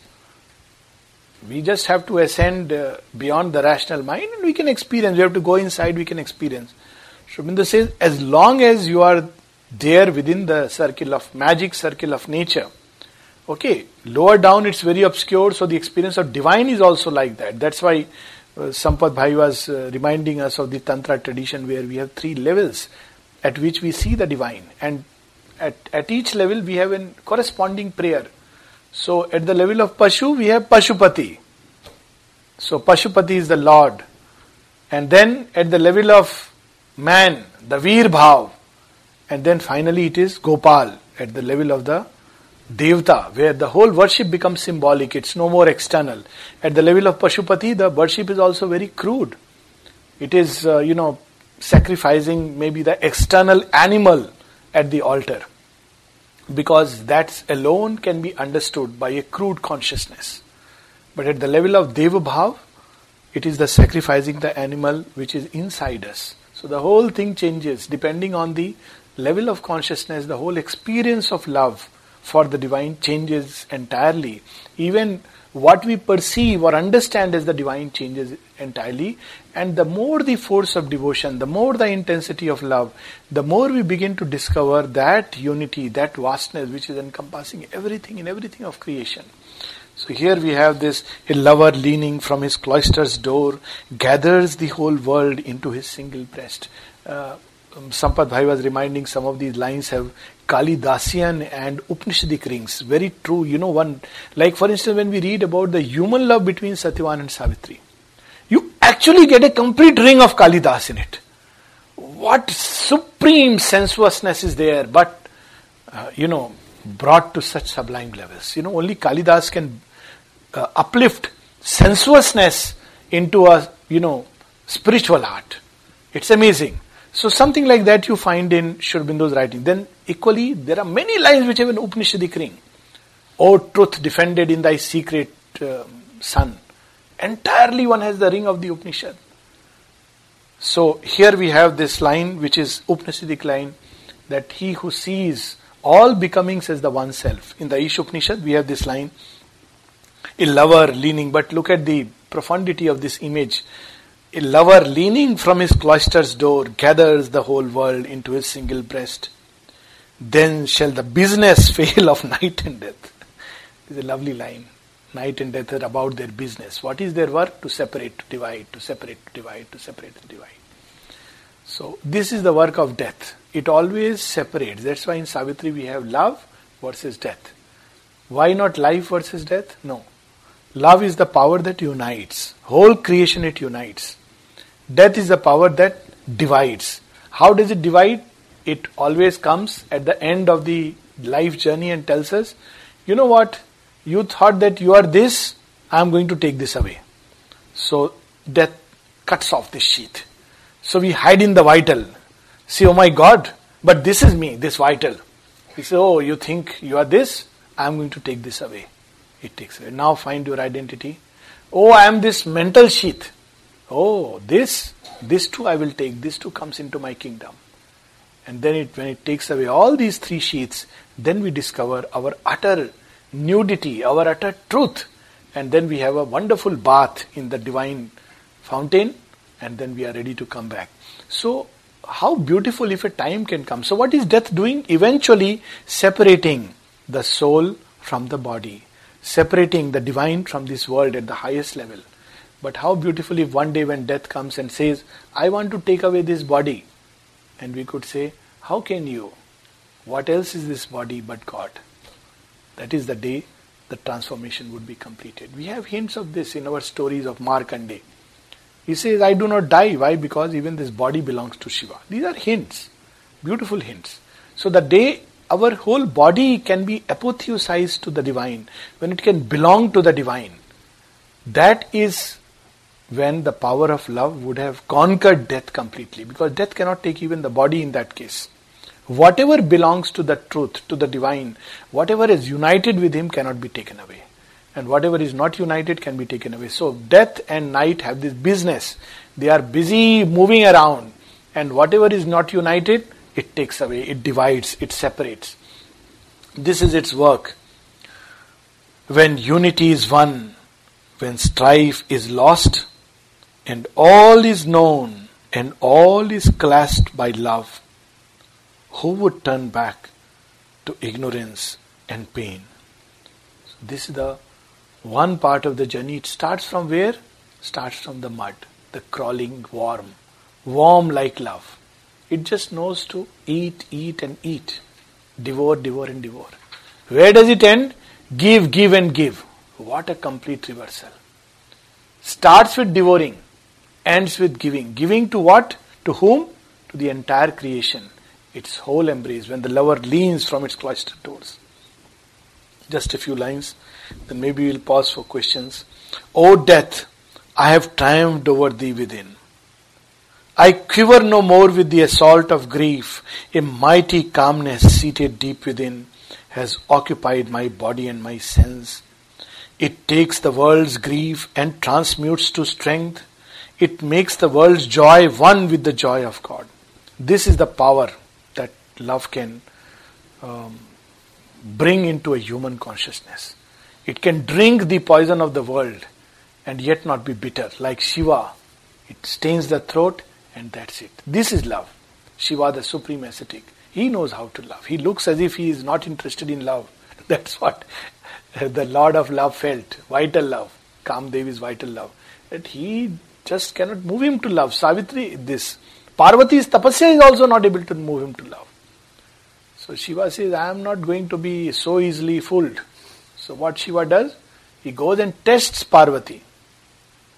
Speaker 1: We just have to ascend uh, beyond the rational mind and we can experience. We have to go inside, we can experience. Aurobindo says, as long as you are there within the circle of magic, circle of nature, okay, lower down it's very obscure, so the experience of divine is also like that. That's why uh, Bhai was uh, reminding us of the Tantra tradition where we have three levels at which we see the divine. And at, at each level we have a corresponding prayer. So at the level of Pashu, we have Pashupati. So Pashupati is the Lord. And then at the level of man, the Veer Bhav. And then finally it is Gopal at the level of the Devta, where the whole worship becomes symbolic. It's no more external. At the level of Pashupati, the worship is also very crude. It is, uh, you know, sacrificing maybe the external animal at the altar because that alone can be understood by a crude consciousness. But at the level of Deva Bhav, it is the sacrificing the animal which is inside us. So the whole thing changes depending on the level of consciousness, the whole experience of love for the divine changes entirely. Even what we perceive or understand as the divine changes entirely. And the more the force of devotion, the more the intensity of love, the more we begin to discover that unity, that vastness which is encompassing everything in everything of creation. So here we have this a lover leaning from his cloister's door, gathers the whole world into his single breast. Uh, um, Sampath Bhai was reminding some of these lines have Kalidasian and Upanishadic rings. Very true. You know, one, like for instance, when we read about the human love between Satyavan and Savitri, you actually get a complete ring of Kalidas in it. What supreme sensuousness is there, but, uh, you know, brought to such sublime levels. You know, only Kalidas can uh, uplift sensuousness into a, you know, spiritual art. It's amazing. So something like that you find in Sri Aurobindo's writing. Then equally, there are many lines which have an Upanishadic ring. O truth defended in thy secret uh, sun. Entirely one has the ring of the Upanishad. So here we have this line which is Upanishadic line that he who sees all becomings as the one self. In the Isha Upanishad we have this line, a lover leaning, but look at the profundity of this image. A lover leaning from his cloister's door gathers the whole world into his single breast. Then shall the business *laughs* fail of night and death. It's a lovely line. Night and death are about their business. What is their work? To separate, to divide, to separate, to divide, to separate, to divide. So, this is the work of death. It always separates. That's why in Savitri we have love versus death. Why not life versus death? No. Love is the power that unites. Whole creation it unites. Death is the power that divides. How does it divide? It always comes at the end of the life journey and tells us, you know what? You thought that you are this, I am going to take this away. So death cuts off this sheath. So we hide in the vital. See, oh my God, but this is me, this vital. He says, Oh, you think you are this? I am going to take this away. It takes away. Now find your identity. Oh, I am this mental sheath. Oh, this, this too I will take. This too comes into my kingdom. And then it, when it takes away all these three sheaths, then we discover our utter nudity, our utter truth. And then we have a wonderful bath in the divine fountain, and then we are ready to come back. So, how beautiful if a time can come. So, what is death doing? Eventually separating the soul from the body, separating the divine from this world at the highest level. But how beautiful if one day when death comes and says, I want to take away this body. And we could say, How can you? What else is this body but God? That is the day the transformation would be completed. We have hints of this in our stories of Markandeya. He says, I do not die. Why? Because even this body belongs to Shiva. These are hints, beautiful hints. So the day our whole body can be apotheosized to the divine, when it can belong to the divine, that is when the power of love would have conquered death completely. Because death cannot take even the body in that case. Whatever belongs to the truth, to the divine, whatever is united with him cannot be taken away. And whatever is not united can be taken away. So death and night have this business. They are busy moving around. And whatever is not united, it takes away, it divides, it separates. This is its work. When unity is won, when strife is lost, and all is known, and all is clasped by love, who would turn back to ignorance and pain? So this is the one part of the journey. It starts from where? Starts from the mud, the crawling worm, warm like love. It just knows to eat, eat, and eat, devour, devour, and devour. Where does it end? Give, give, and give. What a complete reversal. Starts with devouring, ends with giving. Giving to what? To whom? To the entire creation its whole embrace when the lover leans from its cloistered doors. Just a few lines, then maybe we'll pause for questions. O death, I have triumphed over thee within. I quiver no more with the assault of grief. A mighty calmness seated deep within has occupied my body and my sense. It takes the world's grief and transmutes to strength. It makes the world's joy one with the joy of God. This is the power that love can um, bring into a human consciousness. It can drink the poison of the world and yet not be bitter. Like Shiva, it stains the throat and that's it. This is love. Shiva, the supreme ascetic, he knows how to love. He looks as if he is not interested in love. *laughs* That's what *laughs* the Lord of Love felt. Vital love. Kamdev is vital love. That he just cannot move him to love. Savitri, this. Parvati's tapasya is also not able to move him to love. So Shiva says, I am not going to be so easily fooled. So what Shiva does? He goes and tests Parvati.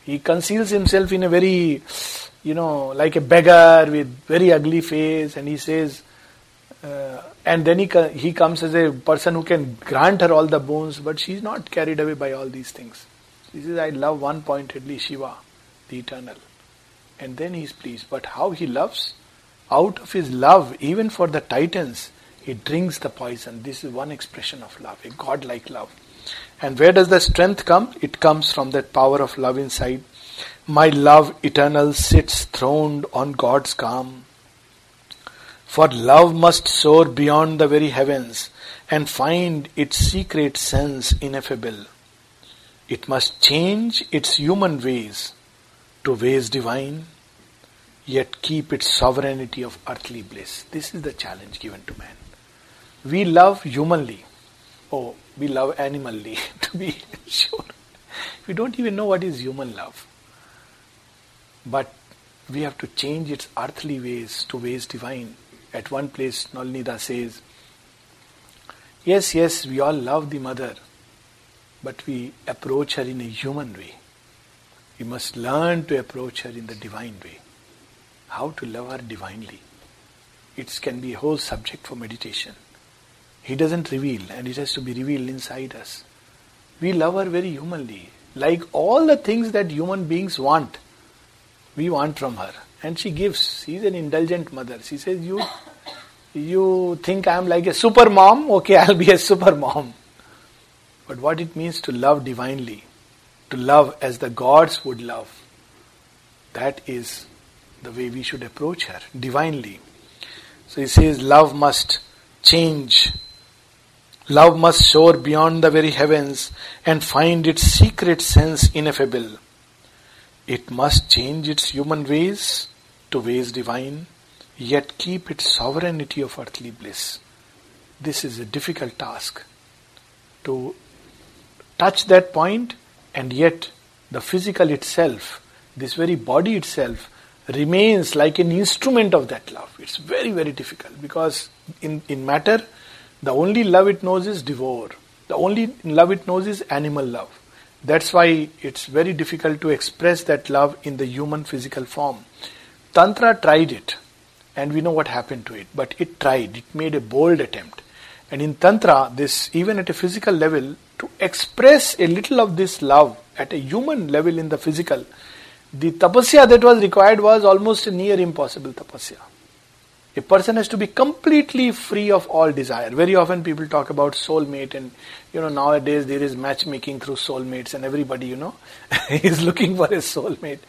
Speaker 1: He conceals himself in a very, you know, like a beggar with very ugly face, and he says, uh, and then he he comes as a person who can grant her all the boons, but she is not carried away by all these things. She says, I love one pointedly Shiva, the eternal. And then he is pleased. But how he loves? out of his love, even for the titans, he drinks the poison. This is one expression of love, a godlike love. And where does the strength come? It comes from that power of love inside. My love eternal sits throned on God's calm. For love must soar beyond the very heavens and find its secret sense ineffable. It must change its human ways to ways divine, yet keep its sovereignty of earthly bliss. This is the challenge given to man. We love humanly. Oh, we love animally, *laughs* to be sure. We don't even know what is human love. But we have to change its earthly ways to ways divine. At one place, Nolinida says, Yes, yes, we all love the mother, but we approach her in a human way. We must learn to approach her in the divine way. How to love her divinely. It can be a whole subject for meditation. He doesn't reveal, and it has to be revealed inside us. We love her very humanly. Like all the things that human beings want, we want from her. And she gives. She's an indulgent mother. She says, You you think I'm like a super mom? Okay, *laughs* I'll be a super mom. But what it means to love divinely, to love as the gods would love, that is the way we should approach her, divinely. So he says, love must change. Love must soar beyond the very heavens and find its secret sense ineffable. It must change its human ways to ways divine yet keep its sovereignty of earthly bliss. This is a difficult task to touch that point, and yet the physical itself, this very body itself, remains like an instrument of that love. It's very, very difficult because in, in matter, the only love it knows is devour. The only love it knows is animal love. That's why it's very difficult to express that love in the human physical form. Tantra tried it and we know what happened to it. But it tried, it made a bold attempt. And in Tantra, this, even at a physical level, to express a little of this love at a human level in the physical, the tapasya that was required was almost a near impossible tapasya. A person has to be completely free of all desire. Very often people talk about soulmate and you know nowadays there is matchmaking through soulmates and everybody you know *laughs* is looking for a soulmate.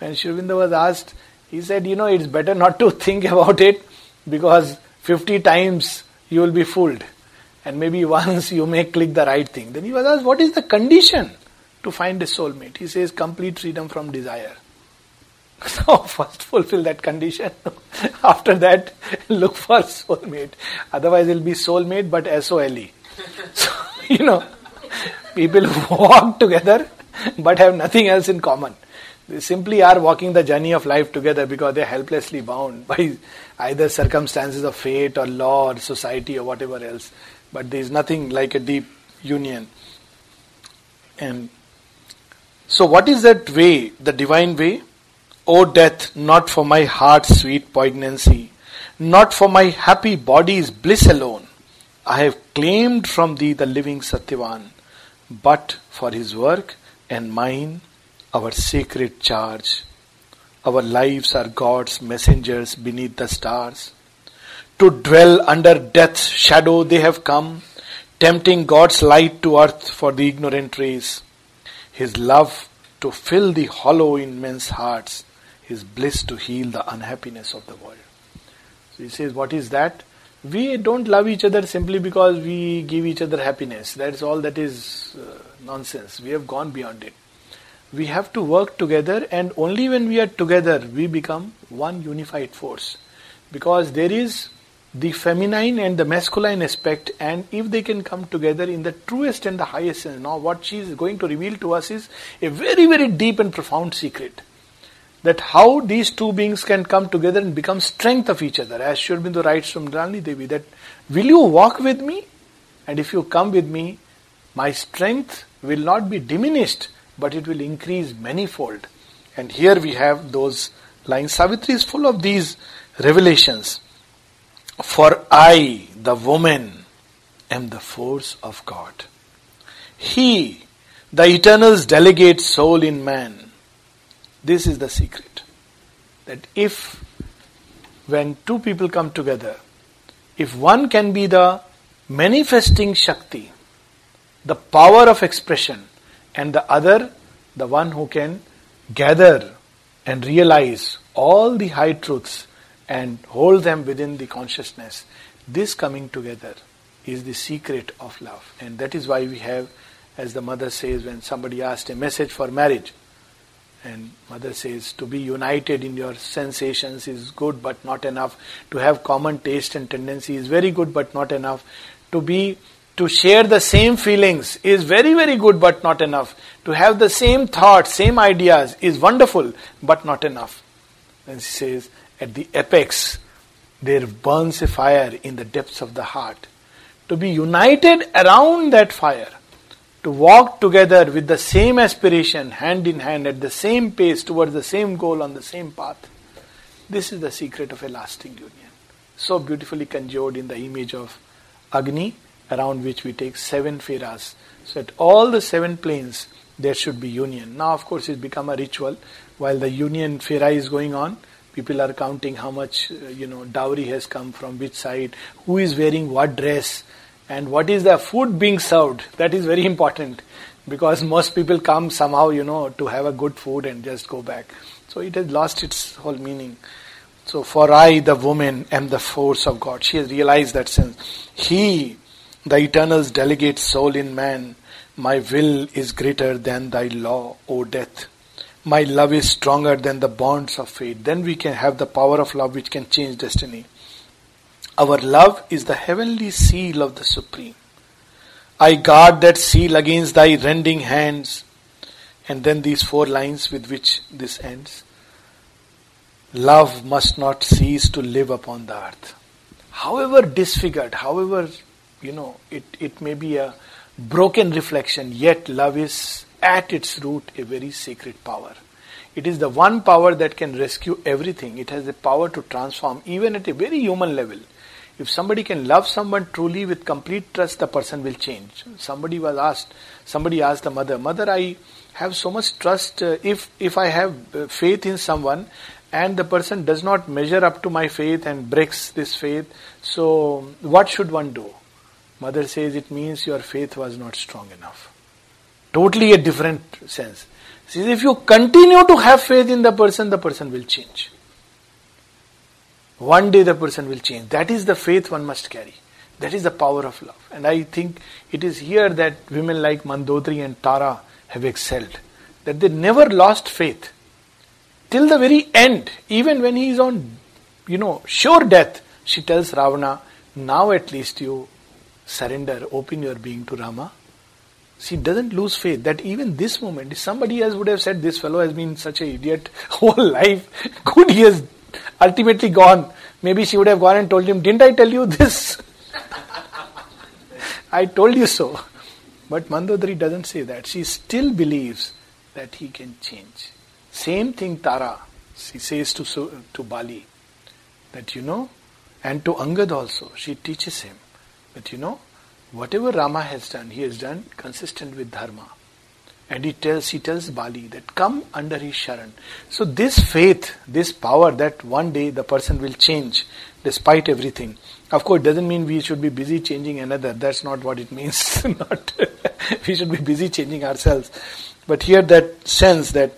Speaker 1: When Aurobindo was asked, he said, you know, it's better not to *laughs* think about it because 50 times you will be fooled. And maybe *laughs* once you may click the right thing. Then he was asked, what is the condition to find a soulmate? He says, complete freedom from desire. *laughs* So first fulfill that condition. *laughs* After that, look for soulmate. Otherwise, it'll be soulmate but S-O-L-E. So, you know, people walk together but have nothing else in common. They simply are walking the journey of life together because they're helplessly bound by either circumstances of fate or law or society or whatever else. But there is nothing like a deep union. And so, what is that way, the divine way? O death, not for my heart's sweet poignancy, not for my happy body's bliss alone. I have claimed from thee the living Satyavan, but for his work and mine our sacred charge. Our lives are God's messengers beneath the stars. To dwell under death's shadow they have come, tempting God's light to earth for the ignorant race. His love to fill the hollow in men's hearts, His bliss to heal the unhappiness of the world. So he says, What is that? We don't love each other simply because we give each other happiness. That's all that is uh, nonsense. We have gone beyond it we have to work together and only when we are together we become one unified force. Because there is the feminine and the masculine aspect and if they can come together in the truest and the highest sense now what she is going to reveal to us is a very very deep and profound secret. That how these two beings can come together and become strength of each other. As Sri Aurobindo writes from Mrinalini Devi that will you walk with me? And if you come with me my strength will not be diminished but it will increase manifold. And here we have those lines. Savitri is full of these revelations. For I, the woman, am the force of God. He, the eternal's delegate soul in man. This is the secret. That if when two people come together, if one can be the manifesting Shakti, the power of expression, and the other, the one who can gather and realize all the high truths and hold them within the consciousness, this coming together is the secret of love. And that is why we have, as the mother says, when somebody asked a message for marriage, and mother says, to be united in your sensations is good but not enough. To have common taste and tendency is very good but not enough. To be to share the same feelings is very, very good but not enough. To have the same thoughts, same ideas is wonderful but not enough. And she says, at the apex, there burns a fire in the depths of the heart. To be united around that fire to walk together with the same aspiration, hand in hand, at the same pace, towards the same goal, on the same path. This is the secret of a lasting union. So beautifully conjured in the image of Agni, around which we take seven feras. So at all the seven planes, there should be union. Now, of course, it's become a ritual. While the union fera is going on, people are counting how much, uh, you know, dowry has come from which side, who is wearing what dress, and what is the food being served that is very important because *laughs* most people come somehow you know to have a good food and just go back so it has lost its whole meaning so for i the woman am the force of god she has realized that sense he the eternal's delegate soul in man my will is greater than thy law o death my love is stronger than the bonds of fate then we can have the power of love which can change destiny our love is the heavenly seal of the Supreme. I guard that seal against thy rending hands. And then these four lines with which this ends. Love must not cease to live upon the earth. However disfigured, however, you know, it, it may be a broken reflection, yet love is at its root a very sacred power. It is the one power that can rescue everything. It has the power to transform, even at a very human level. If somebody can love someone truly with complete trust, the person will change. Somebody was asked, somebody asked the mother, Mother, I have so much trust. Uh, if, if I have uh, faith in someone and the person does not measure up to my faith and breaks this faith, so what should one do? Mother says it means your faith was not strong enough. Totally a different sense. Says if you continue to have faith in the person, the person will change. One day the person will change. That is the faith one must carry. That is the power of love. And I think it is here that women like Mandodari and Tara have excelled. That they never lost faith. Till the very end, even when he is on, you know, sure death, she tells Ravana, now at least you surrender, open your being to Rama. She doesn't lose faith that even this moment, if somebody else would have said this fellow has been such an idiot *laughs* whole life, good he has ultimately gone. Maybe she would have gone and told him, Didn't I tell you this? *laughs* I told you so. But Mandodari doesn't say that. She still believes that he can change. Same thing Tara, she says to, to Bali, that you know, and to Angad also, she teaches him that you know, whatever Rama has done, he has done consistent with Dharma. And he tells, he tells Bali that come under his Sharan. So this faith, this power that one day the person will change despite everything. Of course, it doesn't mean we should be busy changing another. That's not what it means. *laughs* not *laughs* we should be busy changing ourselves. But here that sense that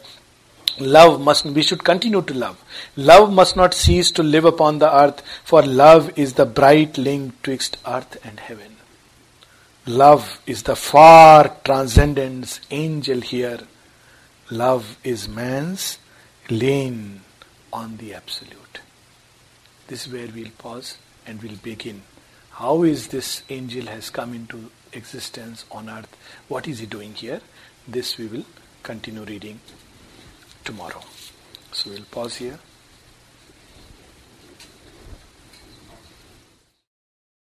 Speaker 1: love must we should continue to love. Love must not cease to live upon the earth, for love is the bright link twixt earth and heaven. Love is the far transcendence angel here. Love is man's lane on the absolute. This is where we'll pause and we'll begin. How is this angel has come into existence on earth? What is he doing here? This we will continue reading tomorrow. So we'll pause here.